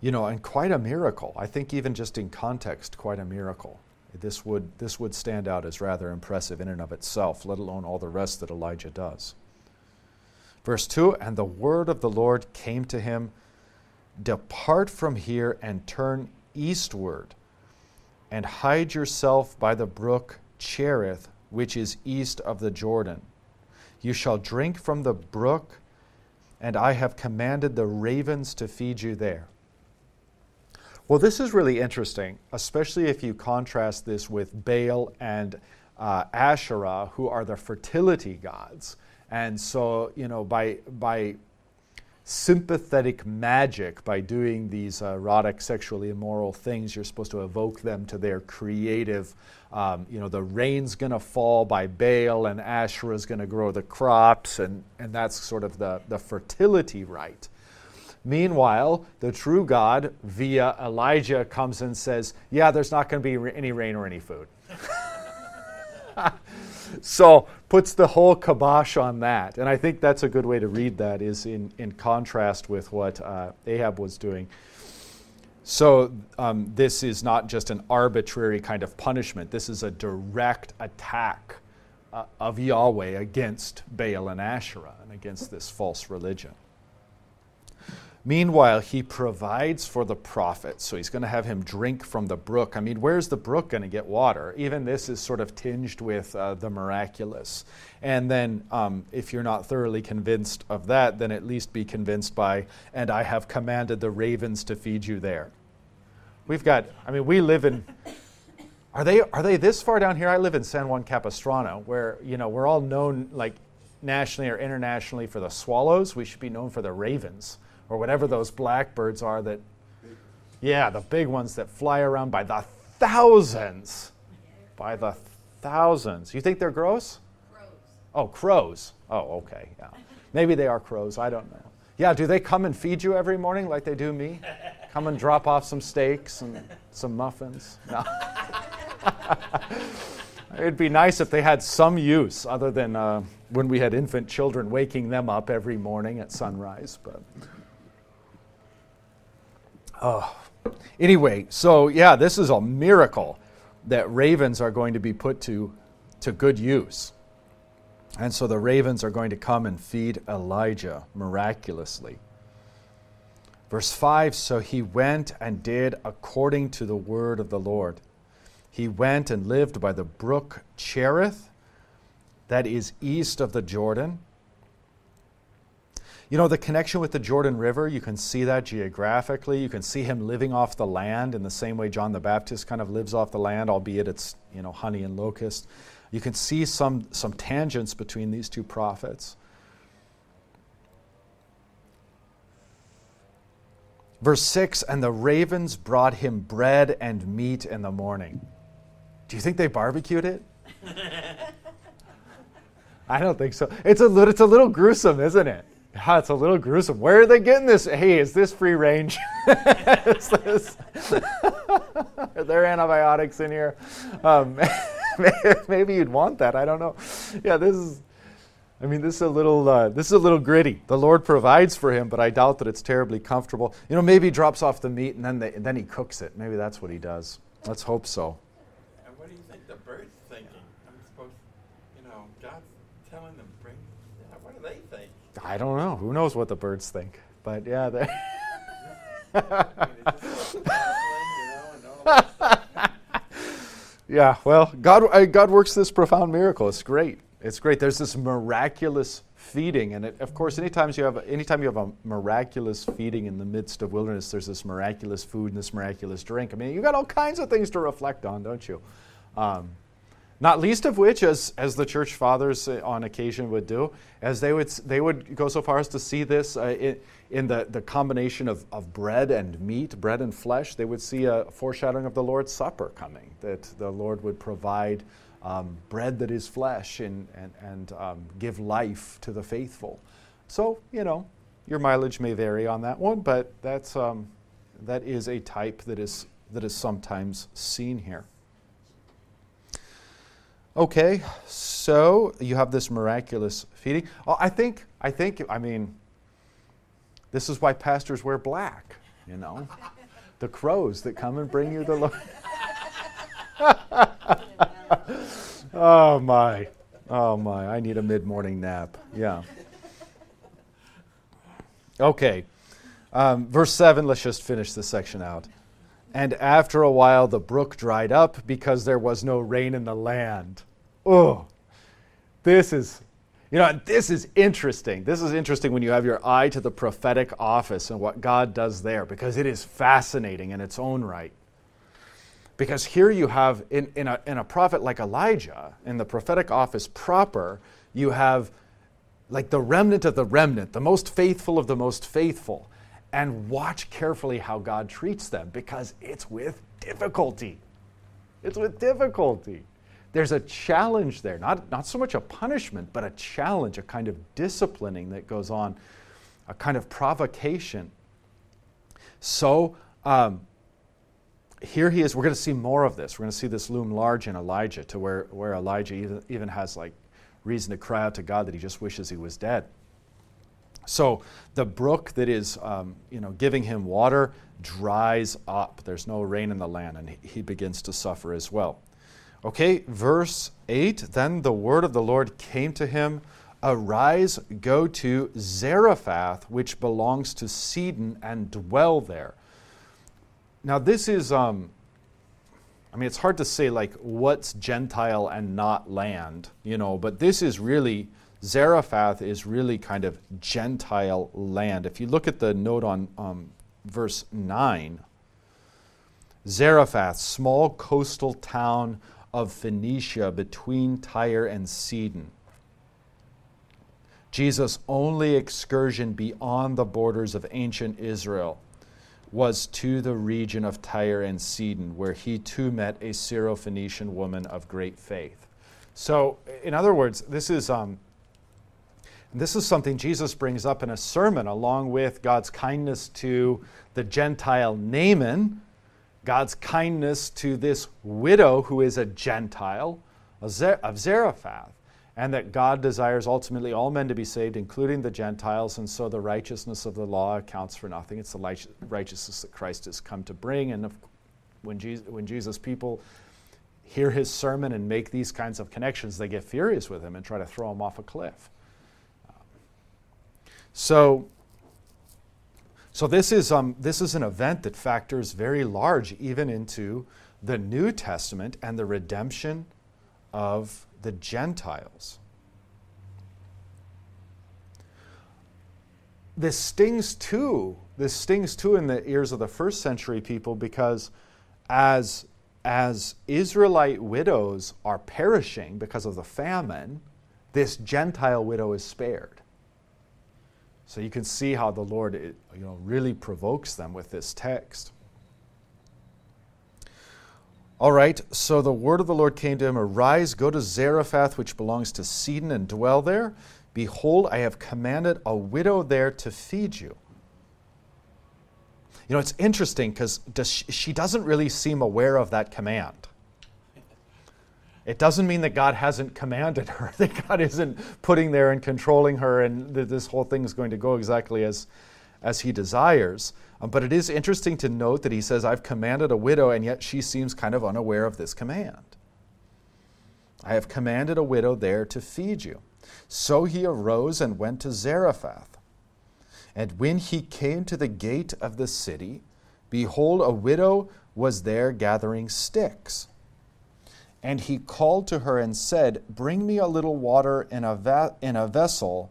You know, and quite a miracle. I think even just in context, quite a miracle. This would, this would stand out as rather impressive in and of itself, let alone all the rest that Elijah does. Verse 2 And the word of the Lord came to him Depart from here and turn eastward, and hide yourself by the brook Cherith, which is east of the Jordan. You shall drink from the brook, and I have commanded the ravens to feed you there. Well, this is really interesting, especially if you contrast this with Baal and uh, Asherah, who are the fertility gods. And so, you know, by, by sympathetic magic, by doing these erotic, sexually immoral things, you're supposed to evoke them to their creative, um, you know, the rain's going to fall by Baal and Asherah's going to grow the crops, and, and that's sort of the, the fertility rite. Meanwhile, the true God, via Elijah, comes and says, Yeah, there's not going to be any rain or any food. (laughs) so puts the whole kibosh on that. And I think that's a good way to read that, is in, in contrast with what uh, Ahab was doing. So um, this is not just an arbitrary kind of punishment, this is a direct attack uh, of Yahweh against Baal and Asherah and against this false religion. Meanwhile, he provides for the prophet. So he's going to have him drink from the brook. I mean, where's the brook going to get water? Even this is sort of tinged with uh, the miraculous. And then, um, if you're not thoroughly convinced of that, then at least be convinced by, and I have commanded the ravens to feed you there. We've got, I mean, we live in. Are they, are they this far down here? I live in San Juan Capistrano, where, you know, we're all known, like, nationally or internationally for the swallows. We should be known for the ravens or whatever those blackbirds are that, yeah, the big ones that fly around by the thousands. By the thousands. You think they're gross? Crows. Oh, crows. Oh, okay, yeah. Maybe they are crows. I don't know. Yeah, do they come and feed you every morning like they do me? Come and drop off some steaks and some muffins? No. (laughs) It'd be nice if they had some use other than uh, when we had infant children waking them up every morning at sunrise. But Oh. Anyway, so yeah, this is a miracle that ravens are going to be put to, to good use. And so the ravens are going to come and feed Elijah miraculously. Verse 5 So he went and did according to the word of the Lord. He went and lived by the brook Cherith, that is east of the Jordan you know, the connection with the Jordan River, you can see that geographically. You can see him living off the land in the same way John the Baptist kind of lives off the land, albeit it's, you know, honey and locust. You can see some, some tangents between these two prophets. Verse 6 And the ravens brought him bread and meat in the morning. Do you think they barbecued it? (laughs) I don't think so. It's a, little, it's a little gruesome, isn't it? Yeah, it's a little gruesome. Where are they getting this? Hey, is this free range? (laughs) is this, (laughs) are there antibiotics in here? Um, (laughs) maybe you'd want that. I don't know. Yeah, this is. I mean, this is a little. Uh, this is a little gritty. The Lord provides for him, but I doubt that it's terribly comfortable. You know, maybe he drops off the meat and then they, and then he cooks it. Maybe that's what he does. Let's hope so. And what do you think the bird's thinking? I'm supposed, you know, God's telling them bring. what do they think? I don't know. Who knows what the birds think? But yeah, they. (laughs) (laughs) yeah, well, God, God works this profound miracle. It's great. It's great. There's this miraculous feeding, and it, of course, anytime you have anytime you have a miraculous feeding in the midst of wilderness, there's this miraculous food and this miraculous drink. I mean, you've got all kinds of things to reflect on, don't you? Um, not least of which, as, as the church fathers uh, on occasion would do, as they would, they would go so far as to see this uh, in, in the, the combination of, of bread and meat, bread and flesh, they would see a foreshadowing of the Lord's Supper coming, that the Lord would provide um, bread that is flesh and, and, and um, give life to the faithful. So, you know, your mileage may vary on that one, but that's, um, that is a type that is that is sometimes seen here. Okay, so you have this miraculous feeding. Oh, I think, I think, I mean, this is why pastors wear black, you know? (laughs) the crows that come and bring you the Lord. (laughs) oh my. Oh my. I need a mid morning nap. Yeah. Okay. Um, verse 7, let's just finish this section out. And after a while, the brook dried up because there was no rain in the land. Oh, this is you know, this is interesting. This is interesting when you have your eye to the prophetic office and what God does there, because it is fascinating in its own right. Because here you have, in, in, a, in a prophet like Elijah, in the prophetic office proper, you have like the remnant of the remnant, the most faithful of the most faithful. And watch carefully how God treats them, because it's with difficulty. It's with difficulty there's a challenge there, not, not so much a punishment, but a challenge, a kind of disciplining that goes on, a kind of provocation. So, um, here he is. We're going to see more of this. We're going to see this loom large in Elijah to where, where Elijah even, even has like reason to cry out to God that he just wishes he was dead. So the brook that is um, you know, giving him water dries up. There's no rain in the land, and he, begins to suffer as well. Okay, verse 8 Then the word of the Lord came to him Arise, go to Zarephath, which belongs to Sidon, and dwell there. Now, this is, um, I mean, it's hard to say like what's Gentile and not land, you know, but this is really, Zarephath is really kind of Gentile land. If you look at the note on um, verse 9, Zarephath, small coastal town of Phoenicia between Tyre and Sidon. Jesus' only excursion beyond the borders of ancient Israel was to the region of Tyre and Sidon, where he too met a Syrophoenician woman of great faith. So, in other words, this is, um, this is something Jesus brings up in a sermon, along with God's kindness to the Gentile Naaman, God's kindness to this widow who is a Gentile of Zarephath, and that God desires ultimately all men to be saved, including the Gentiles, and so the righteousness of the law accounts for nothing. It's the righteousness that Christ has come to bring. And when Jesus, when Jesus people hear his sermon and make these kinds of connections, they get furious with him and try to throw him off a cliff. So so this is, um, this is an event that factors very large even into the New Testament and the redemption of the Gentiles. This stings too. This stings too in the ears of the first century people because as, as Israelite widows are perishing because of the famine, this Gentile widow is spared. So you can see how the Lord you know, really provokes them with this text. All right, so the word of the Lord came to him Arise, go to Zarephath, which belongs to Sidon, and dwell there. Behold, I have commanded a widow there to feed you. You know, it's interesting because she doesn't really seem aware of that command. It doesn't mean that God hasn't commanded her, (laughs) that God isn't putting there and controlling her, and that this whole thing is going to go exactly as, as He desires. Um, but it is interesting to note that He says, I've commanded a widow, and yet she seems kind of unaware of this command. I have commanded a widow there to feed you. So he arose and went to Zarephath. And when he came to the gate of the city, behold, a widow was there gathering sticks. And he called to her and said, Bring me a little water in a, va- in a vessel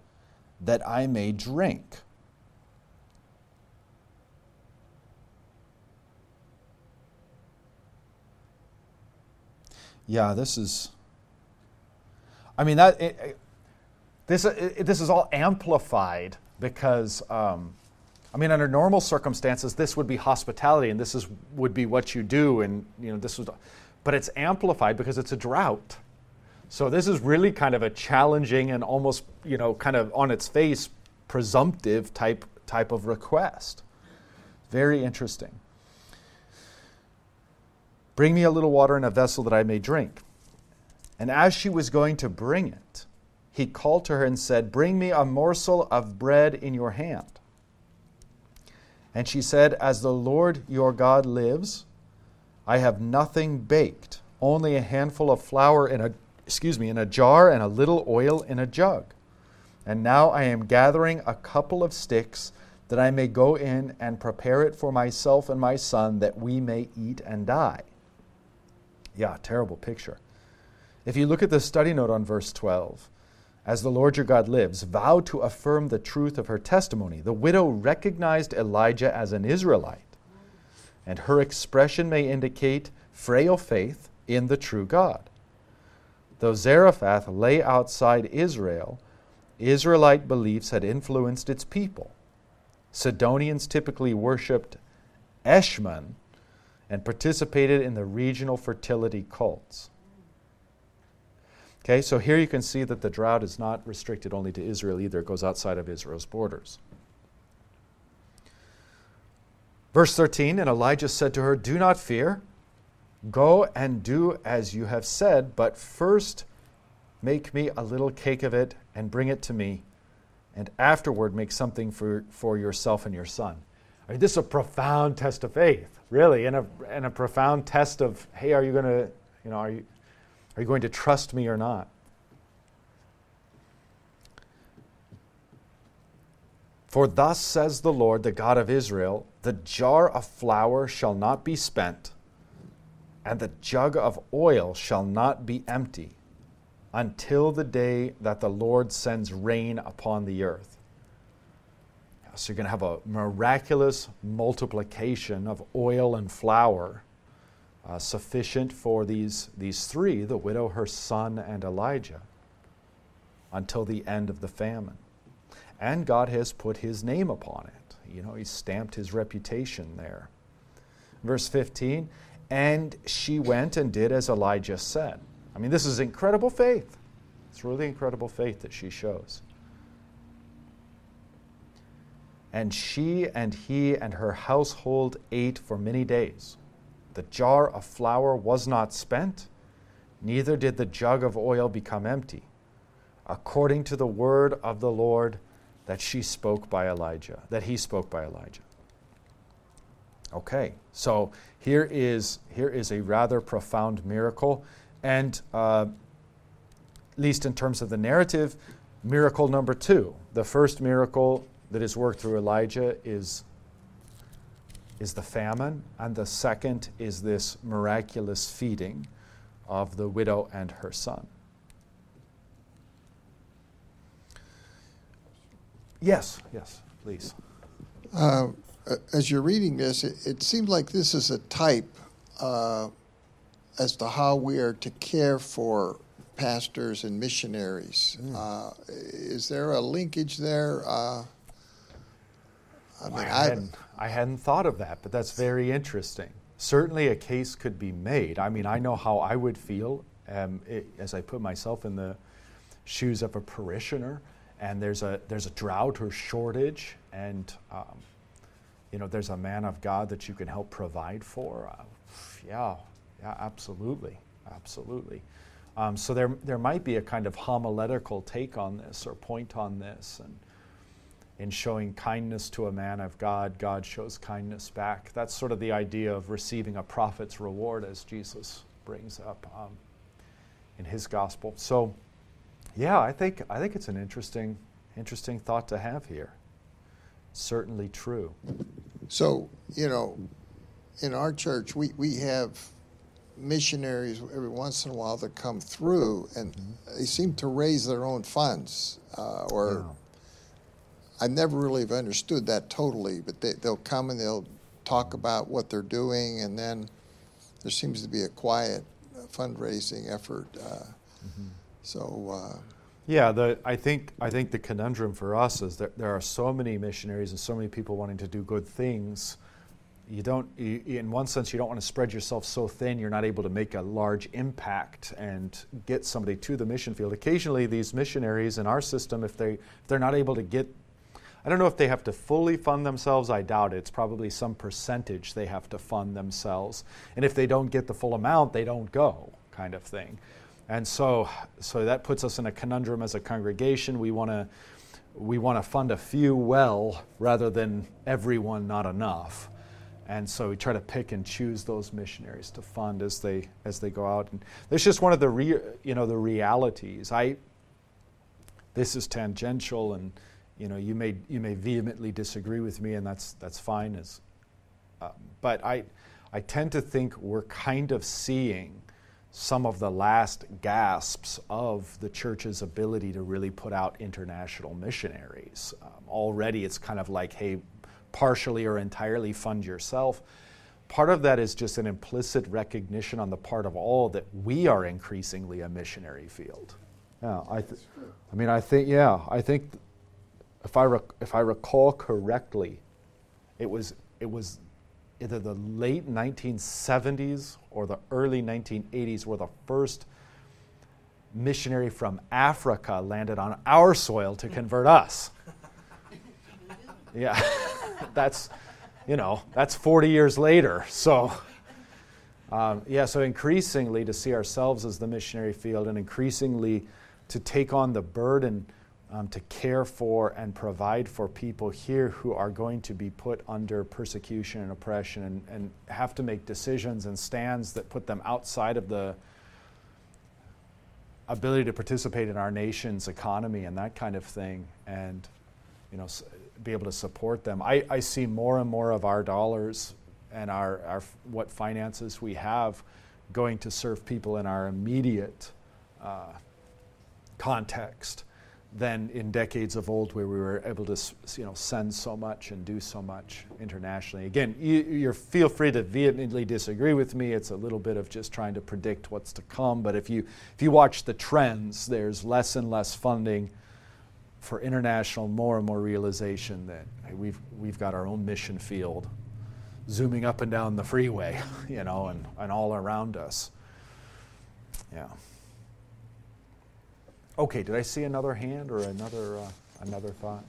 that I may drink. Yeah, this is. I mean that it, this it, this is all amplified because um, I mean under normal circumstances this would be hospitality and this is would be what you do and you know this was but it's amplified because it's a drought. So this is really kind of a challenging and almost, you know, kind of on its face presumptive type type of request. Very interesting. Bring me a little water in a vessel that I may drink. And as she was going to bring it, he called to her and said, Bring me a morsel of bread in your hand. And she said, As the Lord your God lives, I have nothing baked, only a handful of flour in a excuse me, in a jar and a little oil in a jug. And now I am gathering a couple of sticks that I may go in and prepare it for myself and my son that we may eat and die. Yeah, terrible picture. If you look at the study note on verse 12, as the Lord your God lives, vow to affirm the truth of her testimony. The widow recognized Elijah as an Israelite, and her expression may indicate frail faith in the true God. Though Zarephath lay outside Israel, Israelite beliefs had influenced its people. Sidonians typically worshipped Eshmun and participated in the regional fertility cults. Okay, so here you can see that the drought is not restricted only to Israel either, it goes outside of Israel's borders. Verse 13 And Elijah said to her, Do not fear. Go and do as you have said, but first make me a little cake of it and bring it to me, and afterward make something for, for yourself and your son. I mean, this is a profound test of faith, really, and a, and a profound test of, hey, are you going to, you know, are you, are you going to trust me or not? For thus says the Lord, the God of Israel the jar of flour shall not be spent, and the jug of oil shall not be empty, until the day that the Lord sends rain upon the earth. So you're going to have a miraculous multiplication of oil and flour uh, sufficient for these, these three the widow, her son, and Elijah until the end of the famine. And God has put his name upon it. You know, he stamped his reputation there. Verse 15, and she went and did as Elijah said. I mean, this is incredible faith. It's really incredible faith that she shows. And she and he and her household ate for many days. The jar of flour was not spent, neither did the jug of oil become empty, according to the word of the Lord that she spoke by Elijah, that he spoke by Elijah. Okay, so here is, here is a rather profound miracle, and uh, at least in terms of the narrative, miracle number two. The first miracle that is worked through Elijah is is the famine, and the second is this miraculous feeding of the widow and her son. Yes, yes, please. Uh, as you're reading this, it, it seems like this is a type uh, as to how we are to care for pastors and missionaries. Mm. Uh, is there a linkage there? Uh, I mean, I hadn't, I hadn't thought of that, but that's very interesting. Certainly, a case could be made. I mean, I know how I would feel um, it, as I put myself in the shoes of a parishioner, and there's a there's a drought or shortage, and um, you know there's a man of God that you can help provide for. Uh, yeah, yeah, absolutely, absolutely. Um, so there there might be a kind of homiletical take on this or point on this, and in showing kindness to a man of God, God shows kindness back. That's sort of the idea of receiving a prophet's reward, as Jesus brings up um, in his gospel. So, yeah, I think I think it's an interesting interesting thought to have here. Certainly true. So, you know, in our church, we, we have missionaries every once in a while that come through, and mm-hmm. they seem to raise their own funds uh, or. Yeah I never really have understood that totally, but they, they'll come and they'll talk about what they're doing, and then there seems to be a quiet fundraising effort. Uh, mm-hmm. So. Uh, yeah, the, I think I think the conundrum for us is that there are so many missionaries and so many people wanting to do good things. You don't, you, in one sense, you don't want to spread yourself so thin you're not able to make a large impact and get somebody to the mission field. Occasionally, these missionaries in our system, if they if they're not able to get I don't know if they have to fully fund themselves. I doubt it. It's probably some percentage they have to fund themselves. And if they don't get the full amount, they don't go, kind of thing. And so, so that puts us in a conundrum as a congregation. We want to we want to fund a few well rather than everyone not enough. And so we try to pick and choose those missionaries to fund as they as they go out. And that's just one of the re, you know the realities. I this is tangential, and you know you may you may vehemently disagree with me, and that's that's fine. As uh, but I I tend to think we're kind of seeing some of the last gasps of the church's ability to really put out international missionaries. Um, already, it's kind of like, hey, partially or entirely fund yourself. Part of that is just an implicit recognition on the part of all that we are increasingly a missionary field. Yeah, I, th- I mean, I think, yeah, I think if I, rec- if I recall correctly, it was, it was either the late 1970s or the early 1980s where the first missionary from Africa landed on our soil to convert us. Yeah, (laughs) that's, you know, that's 40 years later. So, um, yeah, so increasingly to see ourselves as the missionary field and increasingly to take on the burden um, to care for and provide for people here who are going to be put under persecution and oppression and, and have to make decisions and stands that put them outside of the ability to participate in our nation's economy and that kind of thing and you know be able to support them. I, I see more and more of our dollars and our, our what finances we have going to serve people in our immediate uh, context than in decades of old where we were able to you know, send so much and do so much internationally. Again, you, you feel free to vehemently disagree with me. It's a little bit of just trying to predict what's to come. But if you, if you watch the trends, there's less and less funding for international, more and more realization that hey, we've, we've got our own mission field zooming up and down the freeway, (laughs) you know, and, and all around us. Yeah. Okay, did I see another hand or another, uh, another thought?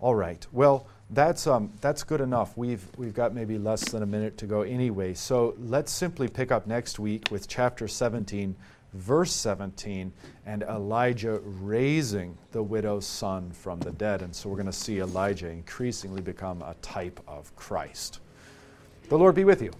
All right. Well, that's, um, that's good enough. We've, we've got maybe less than a minute to go anyway. So let's simply pick up next week with chapter 17, verse 17, and Elijah raising the widow's son from the dead. And so we're going to see Elijah increasingly become a type of Christ. The Lord be with you.